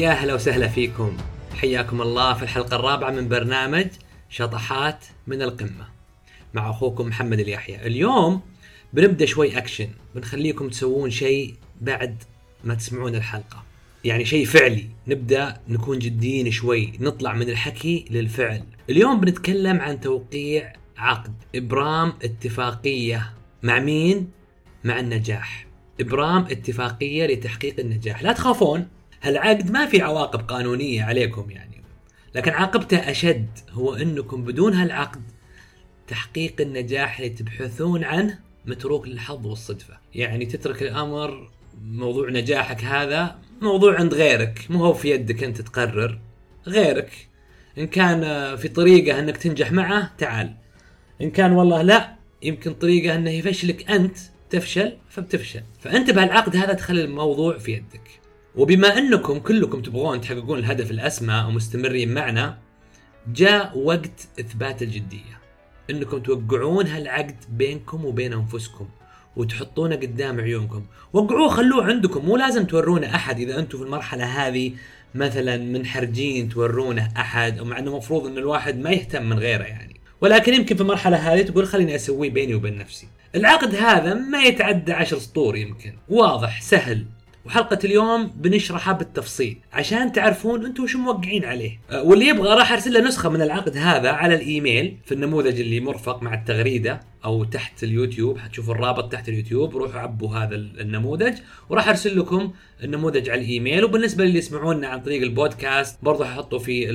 يا هلا وسهلا فيكم. حياكم الله في الحلقة الرابعة من برنامج شطحات من القمة. مع أخوكم محمد اليحيى. اليوم بنبدأ شوي أكشن. بنخليكم تسوون شيء بعد ما تسمعون الحلقة. يعني شيء فعلي. نبدأ نكون جديين شوي. نطلع من الحكي للفعل. اليوم بنتكلم عن توقيع عقد. إبرام اتفاقية. مع مين؟ مع النجاح. إبرام اتفاقية لتحقيق النجاح. لا تخافون. هالعقد ما في عواقب قانونية عليكم يعني. لكن عاقبته أشد هو أنكم بدون هالعقد تحقيق النجاح اللي تبحثون عنه متروك للحظ والصدفة. يعني تترك الأمر موضوع نجاحك هذا موضوع عند غيرك. مو هو في يدك أنت تقرر غيرك. إن كان في طريقة أنك تنجح معه تعال. إن كان والله لا يمكن طريقة أنه يفشلك أنت تفشل فبتفشل. فأنت بهالعقد هذا تخلي الموضوع في يدك. وبما أنكم كلكم تبغون تحققون الهدف الأسمى ومستمرين معنا جاء وقت إثبات الجدية. إنكم توقعون هالعقد بينكم وبين أنفسكم وتحطونه قدام عيونكم. وقعوه خلوه عندكم. مو لازم تورونه أحد. إذا أنتم في المرحلة هذه مثلا منحرجين تورونه أحد ومع إنه المفروض إن الواحد ما يهتم من غيره يعني. ولكن يمكن في المرحلة هذه تقول خليني اسويه بيني وبين نفسي. العقد هذا ما يتعدى عشر سطور يمكن. واضح سهل. وحلقة اليوم بنشرحها بالتفصيل عشان تعرفون أنتم وش موقعين عليه. أه، واللي يبغى راح ارسل له نسخة من العقد هذا على الإيميل في النموذج اللي مرفق مع التغريدة أو تحت اليوتيوب حتشوفوا الرابط تحت اليوتيوب روحوا عبوا هذا النموذج وراح ارسل لكم النموذج على الإيميل. وبالنسبة للي يسمعونا عن طريق البودكاست برضه ححطه في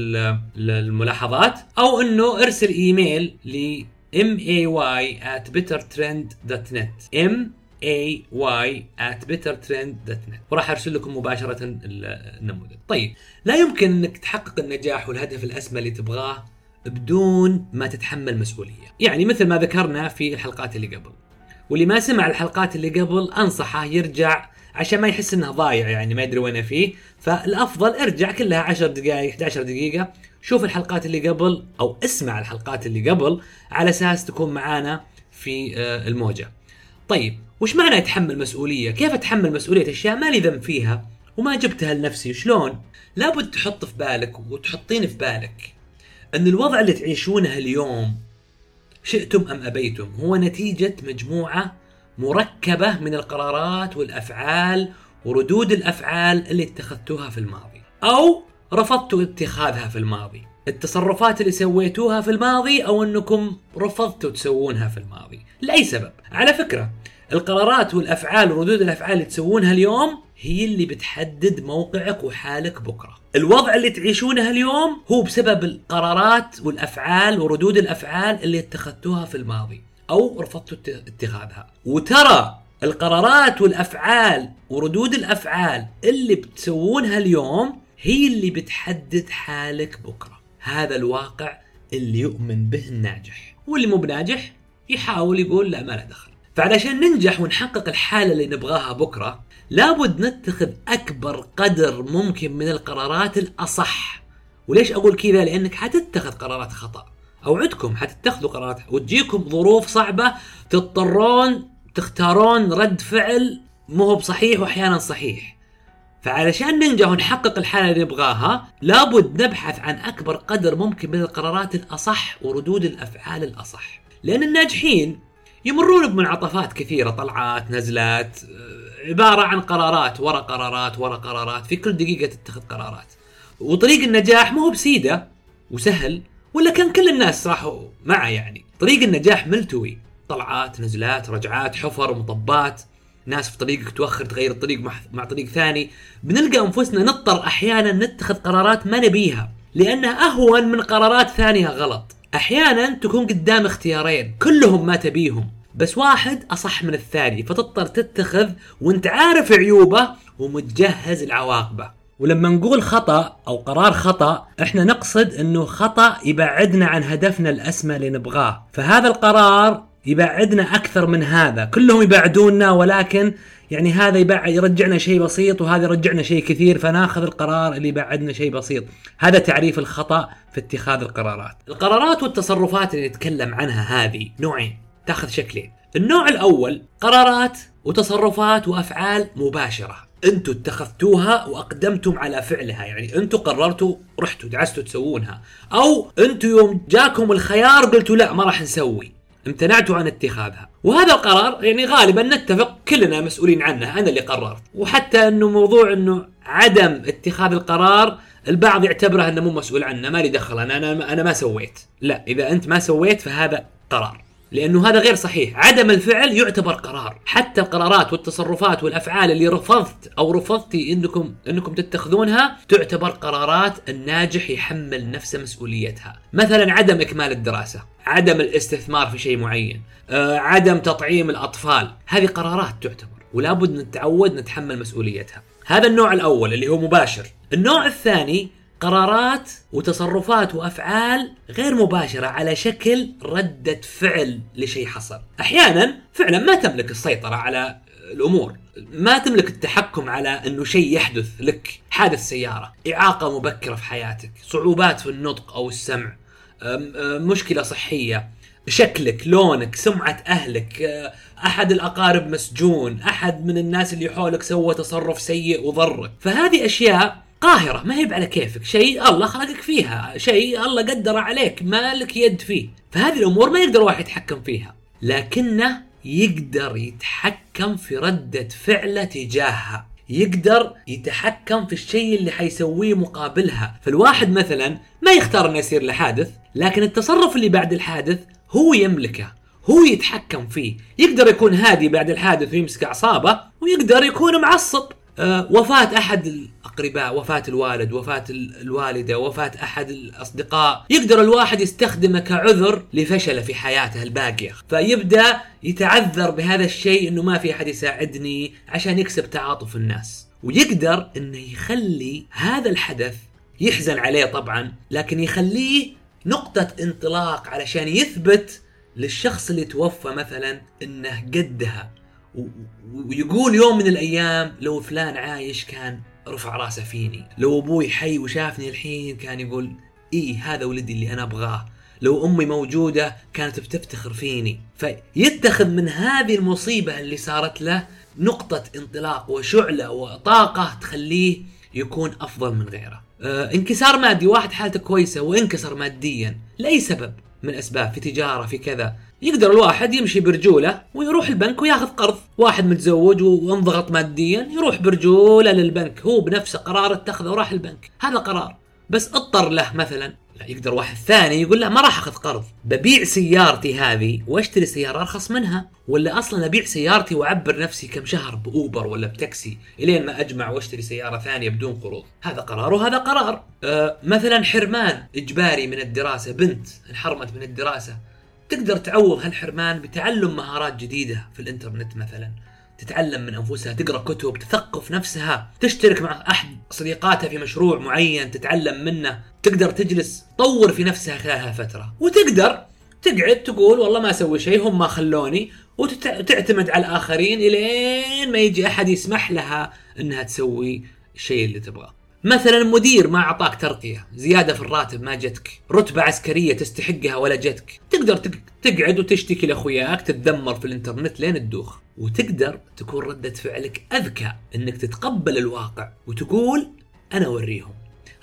الملاحظات أو إنه ارسل إيميل ل may at bettertrend.net m ay at bettertrend.net وراح أرسل لكم مباشرة النموذج. طيب لا يمكن إنك تحقق النجاح والهدف الأسمى اللي تبغاه بدون ما تتحمل مسؤولية. يعني مثل ما ذكرنا في الحلقات اللي قبل. واللي ما سمع الحلقات اللي قبل أنصحه يرجع عشان ما يحس إنه ضايع يعني ما يدري وين فيه فالأفضل ارجع كلها 10 دقائق 11 دقيقة شوف الحلقات اللي قبل أو اسمع الحلقات اللي قبل على أساس تكون معانا في آه، الموجة. طيب وش معنى اتحمل مسؤولية؟ كيف اتحمل مسؤولية أشياء مالي ذنب فيها؟ وما جبتها لنفسي شلون؟ لابد تحط في بالك وتحطين في بالك أن الوضع اللي تعيشونه اليوم شئتم أم أبيتم؟ هو نتيجة مجموعة مركبة من القرارات والأفعال وردود الأفعال اللي اتخذتوها في الماضي أو رفضتوا اتخاذها في الماضي. التصرفات اللي سويتوها في الماضي أو أنكم رفضتوا تسوونها في الماضي. لأي سبب؟ على فكرة القرارات والأفعال وردود الأفعال اللي تسوونها اليوم هي اللي بتحدد موقعك وحالك بكرة. الوضع اللي تعيشونه اليوم هو بسبب القرارات والأفعال وردود الأفعال اللي اتخذتوها في الماضي أو رفضتوا اتخاذها. وترى القرارات والأفعال وردود الأفعال اللي بتسوونها اليوم هي اللي بتحدد حالك بكرة. هذا الواقع اللي يؤمن به الناجح، واللي مو بناجح يحاول يقول لا ما له دخل. فعلشان ننجح ونحقق الحالة اللي نبغاها بكرة لابد نتخذ أكبر قدر ممكن من القرارات الأصح. وليش أقول كذا؟ لأنك حتتخذ قرارات خطأ. أوعدكم حتتخذوا قرارات وتجيكم ظروف صعبة تضطرون تختارون رد فعل مو بصحيح وأحيانا صحيح. فعلشان ننجح ونحقق الحالة اللي نبغاها لابد نبحث عن أكبر قدر ممكن من القرارات الأصح وردود الأفعال الأصح. لأن الناجحين يمرون بمنعطفات كثيرة طلعات نزلات عبارة عن قرارات ورا قرارات ورا قرارات في كل دقيقة تتخذ قرارات. وطريق النجاح ما هو بسيدة وسهل ولا كان كل الناس راحوا معه يعني. طريق النجاح ملتوي طلعات نزلات رجعات حفر مطبات. ناس في طريقك تؤخر تغير الطريق مع طريق ثاني. بنلقى أنفسنا نضطر أحيانا نتخذ قرارات ما نبيها لأنها أهون من قرارات ثانية غلط. أحيانا تكون قدام اختيارين كلهم ما تبيهم. بس واحد أصح من الثاني فتضطر تتخذ وأنت عارف عيوبه ومتجهز لعواقبه. ولما نقول خطأ أو قرار خطأ إحنا نقصد إنه خطأ يبعدنا عن هدفنا الأسمى اللي نبغاه. فهذا القرار يبعدنا أكثر من هذا. كلهم يبعدوننا ولكن يعني هذا يبعد يرجعنا شيء بسيط وهذا يرجعنا شيء كثير فناخذ القرار اللي يبعدنا شيء بسيط. هذا تعريف الخطأ في اتخاذ القرارات. القرارات والتصرفات اللي نتكلم عنها هذه نوعين. تاخذ شكلين. النوع الأول قرارات وتصرفات وأفعال مباشرة. أنتم اتخذتوها وأقدمتم على فعلها يعني أنتم قررتوا رحتوا دعستوا تسوونها. أو أنتم يوم جاكم الخيار قلتوا لا ما راح نسوي. امتنعتوا عن اتخاذها. وهذا القرار يعني غالبا نتفق كلنا مسؤولين عنه أنا اللي قررت. وحتى إنه موضوع إنه عدم اتخاذ القرار البعض يعتبره إنه مو مسؤول عنه ما لي دخل أنا أنا ما سويت. لا إذا أنت ما سويت فهذا قرار. لأنه هذا غير صحيح. عدم الفعل يعتبر قرار. حتى القرارات والتصرفات والأفعال اللي رفضت أو رفضتي انكم إنكم تتخذونها تعتبر قرارات الناجح يحمل نفسه مسؤوليتها. مثلا عدم إكمال الدراسة عدم الاستثمار في شيء معين آه، عدم تطعيم الأطفال هذه قرارات تعتبر. ولا بد نتعود نتحمل مسؤوليتها. هذا النوع الأول اللي هو مباشر. النوع الثاني قرارات وتصرفات وأفعال غير مباشرة على شكل ردة فعل لشيء حصل. أحيانا فعلا ما تملك السيطرة على الأمور. ما تملك التحكم على إنه شيء يحدث لك. حادث سيارة إعاقة مبكرة في حياتك صعوبات في النطق أو السمع مشكلة صحية شكلك لونك سمعة أهلك أحد الأقارب مسجون أحد من الناس اللي حولك سوى تصرف سيء وضرك. فهذه أشياء قاهرة ما هي على كيفك شيء الله خلقك فيها شيء الله قدر عليك ما لك يد فيه فهذه الأمور ما يقدر واحد يتحكم فيها لكنه يقدر يتحكم في ردة فعله تجاهها يقدر يتحكم في الشيء اللي حيسويه مقابلها فالواحد مثلا ما يختار إنه يصير له حادث لكن التصرف اللي بعد الحادث هو يملكه هو يتحكم فيه يقدر يكون هادي بعد الحادث ويمسك أعصابه ويقدر يكون معصب. وفاة أحد الأقرباء وفاة الوالد وفاة الوالدة وفاة أحد الأصدقاء. يقدر الواحد يستخدمه كعذر لفشله في حياته الباقية. فيبدأ يتعذر بهذا الشيء أنه ما في أحد يساعدني عشان يكسب تعاطف الناس. ويقدر أنه يخلي هذا الحدث يحزن عليه طبعا لكن يخليه نقطة انطلاق علشان يثبت للشخص اللي توفى مثلا إنه قدها. ويقول يوم من الأيام لو فلان عايش كان رفع رأسه فيني. لو أبوي حي وشافني الحين كان يقول إيه هذا ولدي اللي أنا أبغاه. لو أمي موجودة كانت بتفتخر فيني. فيتخذ من هذه المصيبة اللي صارت له نقطة انطلاق وشعلة وطاقة تخليه يكون أفضل من غيره. آه انكسار مادي واحد حالته كويسة وانكسر ماديا. لأي سبب؟ من أسباب في تجارة في كذا. يقدر الواحد يمشي برجوله ويروح البنك وياخذ قرض. واحد متزوج وانضغط ماديا يروح برجوله للبنك. هو بنفسه قرار اتخذه وراح البنك. هذا قرار. بس اضطر له مثلا. لا يقدر واحد ثاني يقول لا ما راح أخذ قرض. ببيع سيارتي هذه واشتري سيارة أرخص منها. ولا أصلا أبيع سيارتي وأعبر نفسي كم شهر بأوبر ولا بتاكسي إلين ما أجمع وأشتري سيارة ثانية بدون قروض. هذا قرار وهذا قرار. أه مثلا حرمان إجباري من الدراسة. بنت انحرمت من الدراسة. تقدر تعوض هالحرمان بتعلم مهارات جديدة في الإنترنت مثلا. تتعلم من أنفسها تقرأ كتب تثقف نفسها تشترك مع أحد صديقاتها في مشروع معين تتعلم منه. تقدر تجلس تطور في نفسها خلال هالفتره وتقدر تقعد تقول والله ما أسوي شيء هم ما خلوني. وتعتمد على الآخرين إلين ما يجي أحد يسمح لها إنها تسوي الشيء اللي تبغاه. مثلا مدير ما أعطاك ترقية زيادة في الراتب ما جتك رتبة عسكرية تستحقها ولا جتك. تقدر تقعد وتشتكي لأخوياك تتذمر في الإنترنت لين تدوخ. وتقدر تكون ردة فعلك أذكى إنك تتقبل الواقع وتقول أنا أوريهم.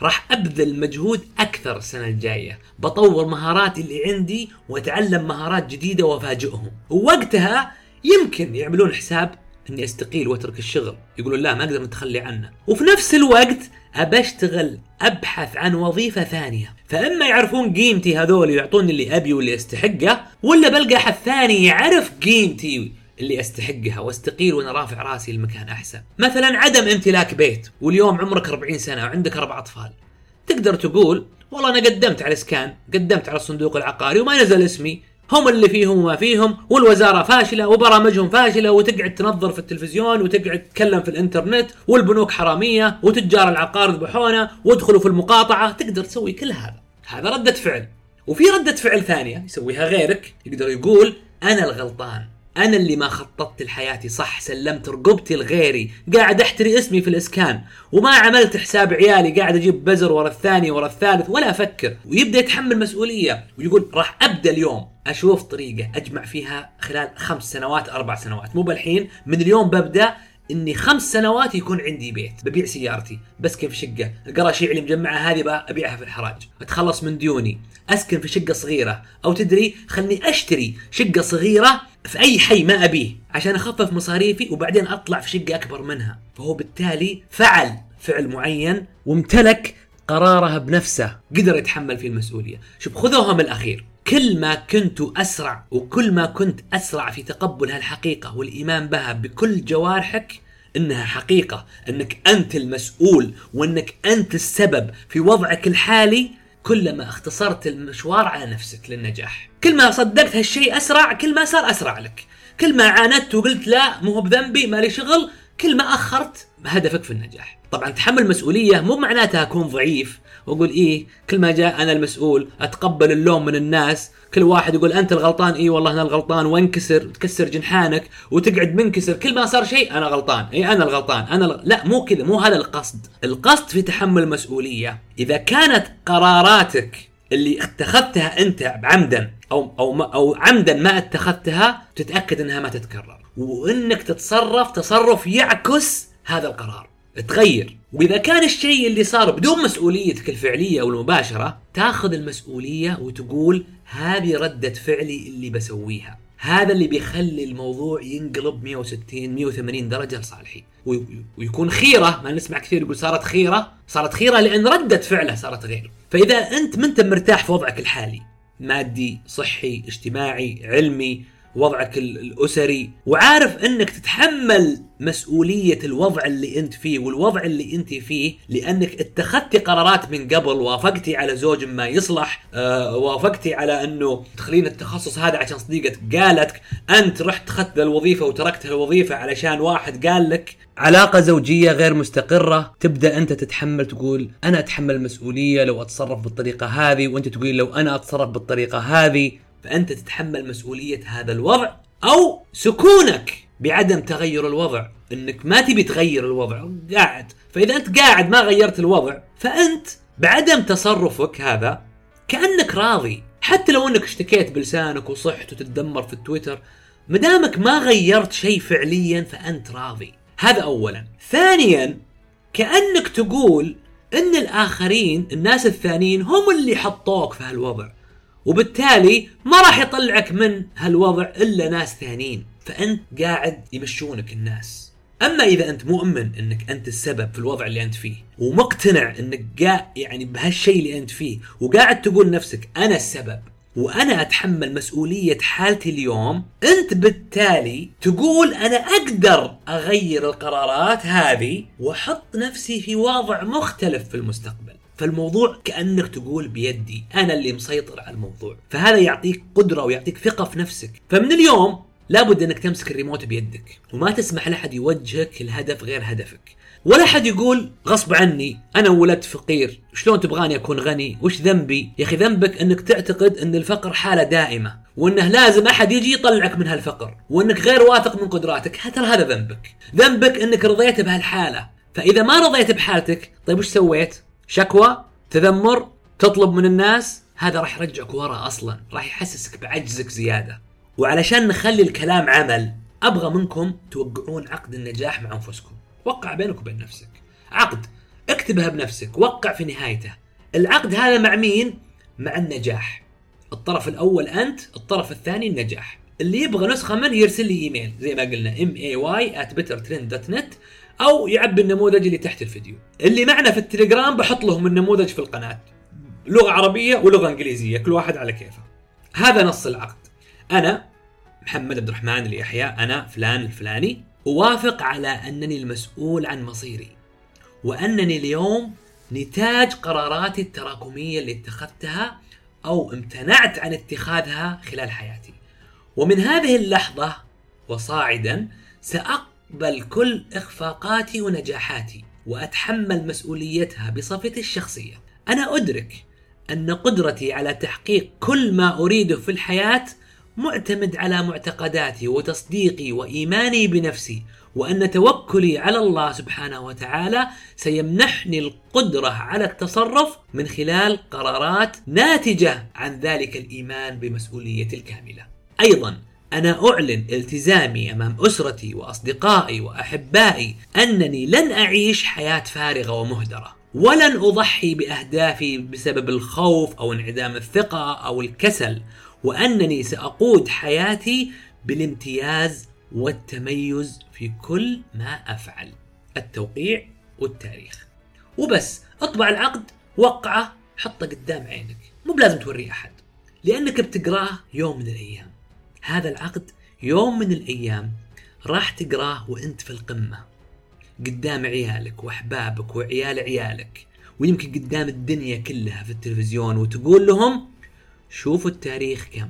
راح أبذل مجهود أكثر السنة الجاية. بطور مهاراتي اللي عندي وأتعلم مهارات جديدة وأفاجئهم. ووقتها يمكن يعملون حساب إني أستقيل وأترك الشغل. يقولون لا ما نقدر نتخلي عنه. وفي نفس الوقت أبى أشتغل أبحث عن وظيفة ثانية. فأما يعرفون قيمتي هذول يعطوني اللي أبي واللي أستحقه ولا بلقى أحد ثاني يعرف قيمتي اللي أستحقها وأستقيل وأنا رافع راسي لمكان أحسن. مثلا عدم امتلاك بيت واليوم عمرك 40 سنة وعندك أربع أطفال. تقدر تقول والله أنا قدمت على اسكان قدمت على الصندوق العقاري وما نزل اسمي. هم اللي فيهم وما فيهم والوزارة فاشلة وبرامجهم فاشلة وتقعد تنظر في التلفزيون وتقعد تتكلم في الإنترنت والبنوك حرامية وتجار العقار ذبحونا وادخلوا في المقاطعة. تقدر تسوي كل هذا. هذا ردة فعل. وفي ردة فعل ثانية يسويها غيرك يقدر يقول أنا الغلطان. أنا اللي ما خططت لحياتي صح سلمت رقبتي لغيري قاعد أحتري اسمي في الإسكان وما عملت حساب عيالي قاعد أجيب بزر ورا الثاني ورا الثالث ولا أفكر. ويبدأ يتحمل مسؤولية ويقول راح أبدأ اليوم. أشوف طريقة أجمع فيها خلال خمس سنوات أربع سنوات. مو بالحين من اليوم ببدأ إني خمس سنوات يكون عندي بيت ببيع سيارتي. بسكن في شقة؟ القراشيع اللي مجمعها هذه أبيعها في الحراج. أتخلص من ديوني. أسكن في شقة صغيرة. أو تدري خلني أشتري شقة صغيرة في أي حي ما أبيه عشان أخفف مصاريفي وبعدين أطلع في شقة أكبر منها. فهو بالتالي فعل فعل معين وامتلك قراره بنفسه. قدر يتحمل فيه المسؤولية. شوف خذوها من الأخير. كل ما كنت أسرع وكل ما كنت أسرع في تقبل هالحقيقة والإيمان بها بكل جوارحك إنها حقيقة. إنك أنت المسؤول وإنك أنت السبب في وضعك الحالي كلما اختصرت المشوار على نفسك للنجاح. كل ما صدقت هالشيء أسرع كل ما صار أسرع لك. كل ما عاندت وقلت لا مو بذنبي مالي شغل كل ما أخرت هدفك في النجاح. طبعا تحمل مسؤولية مو معناتها أكون ضعيف. وأقول إيه كل ما جاء أنا المسؤول أتقبل اللوم من الناس. كل واحد يقول أنت الغلطان؟ اي والله أنا الغلطان. وانكسر وتكسر جنحانك وتقعد منكسر. كل ما صار شيء أنا غلطان. اي أنا الغلطان. أنا الغ... لا مو كذا مو هذا القصد. القصد في تحمل المسؤولية. إذا كانت قراراتك اللي اتخذتها أنت عمدا أو أو أو عمدا ما اتخذتها تتأكد إنها ما تتكرر. وإنك تتصرف تصرف يعكس هذا القرار. تغير. وإذا كان الشيء اللي صار بدون مسؤوليتك الفعلية أو المباشرة تأخذ المسؤولية وتقول هذه ردة فعلي اللي بسويها. هذا اللي بيخلي الموضوع ينقلب 160 180 درجة لصالحي. ويكون خيرة. ما نسمع كثير يقول صارت خيرة. صارت خيرة لأن ردة فعله صارت غير. فإذا أنت ما أنت مرتاح في وضعك الحالي مادي صحي اجتماعي علمي وضعك الأسري وعارف إنك تتحمل مسؤولية الوضع اللي أنت فيه والوضع اللي أنت فيه لأنك اتخذتي قرارات من قبل وافقتي على زوج ما يصلح آه وافقتي على إنه تخلين التخصص هذا عشان صديقتك قالتك أنت رحت أخذت الوظيفة وتركت الوظيفة علشان واحد قال لك. علاقة زوجية غير مستقرة تبدأ أنت تتحمل تقول أنا أتحمل المسؤوليه لو أتصرف بالطريقة هذه وأنت تقول لو أنا أتصرف بالطريقة هذه. فأنت تتحمل مسؤولية هذا الوضع أو سكونك بعدم تغير الوضع. إنك ما تبي تغير الوضع قاعد. فإذا أنت قاعد ما غيرت الوضع فأنت بعدم تصرفك هذا كأنك راضي. حتى لو إنك اشتكيت بلسانك وصحت وتتدمر في التويتر مدامك ما غيرت شيء فعليا فأنت راضي. هذا اولا. ثانيا كأنك تقول إن الآخرين الناس الثانيين هم اللي حطوك في هالوضع. وبالتالي ما راح يطلعك من هالوضع إلا ناس ثانيين فأنت قاعد يمشونك الناس. أما إذا أنت مؤمن إنك أنت السبب في الوضع اللي أنت فيه ومقتنع إنك قاعد يعني بهالشيء اللي أنت فيه وقاعد تقول نفسك أنا السبب وأنا أتحمل مسؤولية حالتي اليوم أنت بالتالي تقول أنا أقدر أغير القرارات هذه وأحط نفسي في وضع مختلف في المستقبل. فالموضوع كأنك تقول بيدي أنا اللي مسيطر على الموضوع. فهذا يعطيك قدرة ويعطيك ثقة في نفسك. فمن اليوم لابد إنك تمسك الريموت بيدك وما تسمح لأحد يوجهك الهدف غير هدفك. ولا حد يقول غصب عني أنا ولدت فقير شلون تبغاني أكون غني؟ وش ذنبي؟ يا أخي ذنبك إنك تعتقد إن الفقر حالة دائمة وإنه لازم أحد يجي يطلعك من هالفقر وإنك غير واثق من قدراتك ترى هذا ذنبك. ذنبك إنك رضيت بهالحالة. فإذا ما رضيت بحالتك طيب وش سويت؟ شكوى تذمر تطلب من الناس هذا راح يرجعك ورا أصلا راح يحسسك بعجزك زيادة. وعلشان نخلي الكلام عمل أبغى منكم توقعون عقد النجاح مع أنفسكم. وقع بينك وبين نفسك. عقد. اكتبها بنفسك. وقع في نهايته. العقد هذا مع مين؟ مع النجاح. الطرف الأول أنت الطرف الثاني النجاح. اللي يبغى نسخة منه يرسل لي إيميل. زي ما قلنا m i y @bettertrend.net أو يعبي النموذج اللي تحت الفيديو. اللي معنا في التليجرام بحط لهم النموذج في القناة. لغة عربية ولغة إنجليزية كل واحد على كيفه. هذا نص العقد. أنا محمد عبد الرحمن اليحيى أنا فلان الفلاني أوافق على أنني المسؤول عن مصيري. وأنني اليوم نتاج قراراتي التراكمية اللي اتخذتها أو امتنعت عن اتخاذها خلال حياتي. ومن هذه اللحظة وصاعدا سأق أقبل كل إخفاقاتي ونجاحاتي وأتحمل مسؤوليتها بصفتي الشخصية. أنا أدرك أن قدرتي على تحقيق كل ما أريده في الحياة معتمد على معتقداتي وتصديقي وإيماني بنفسي وأن توكلي على الله سبحانه وتعالى سيمنحني القدرة على التصرف من خلال قرارات ناتجة عن ذلك الإيمان بمسؤوليتي الكاملة. أيضا أنا أعلن التزامي أمام أسرتي وأصدقائي وأحبائي أنني لن أعيش حياة فارغة ومهدرة ولن أضحي بأهدافي بسبب الخوف أو انعدام الثقة أو الكسل وأنني سأقود حياتي بالامتياز والتميز في كل ما أفعل التوقيع والتاريخ. وبس أطبع العقد وقعه حطه قدام عينك مو بلازم توريه أحد لأنك بتقراه يوم من الأيام. هذا العقد يوم من الأيام راح تقراه وأنت في القمة. قدام عيالك وأحبابك وعيال عيالك ويمكن قدام الدنيا كلها في التلفزيون وتقول لهم شوفوا التاريخ كم.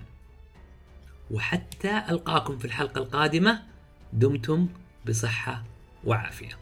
وحتى ألقاكم في الحلقة القادمة دمتم بصحة وعافية.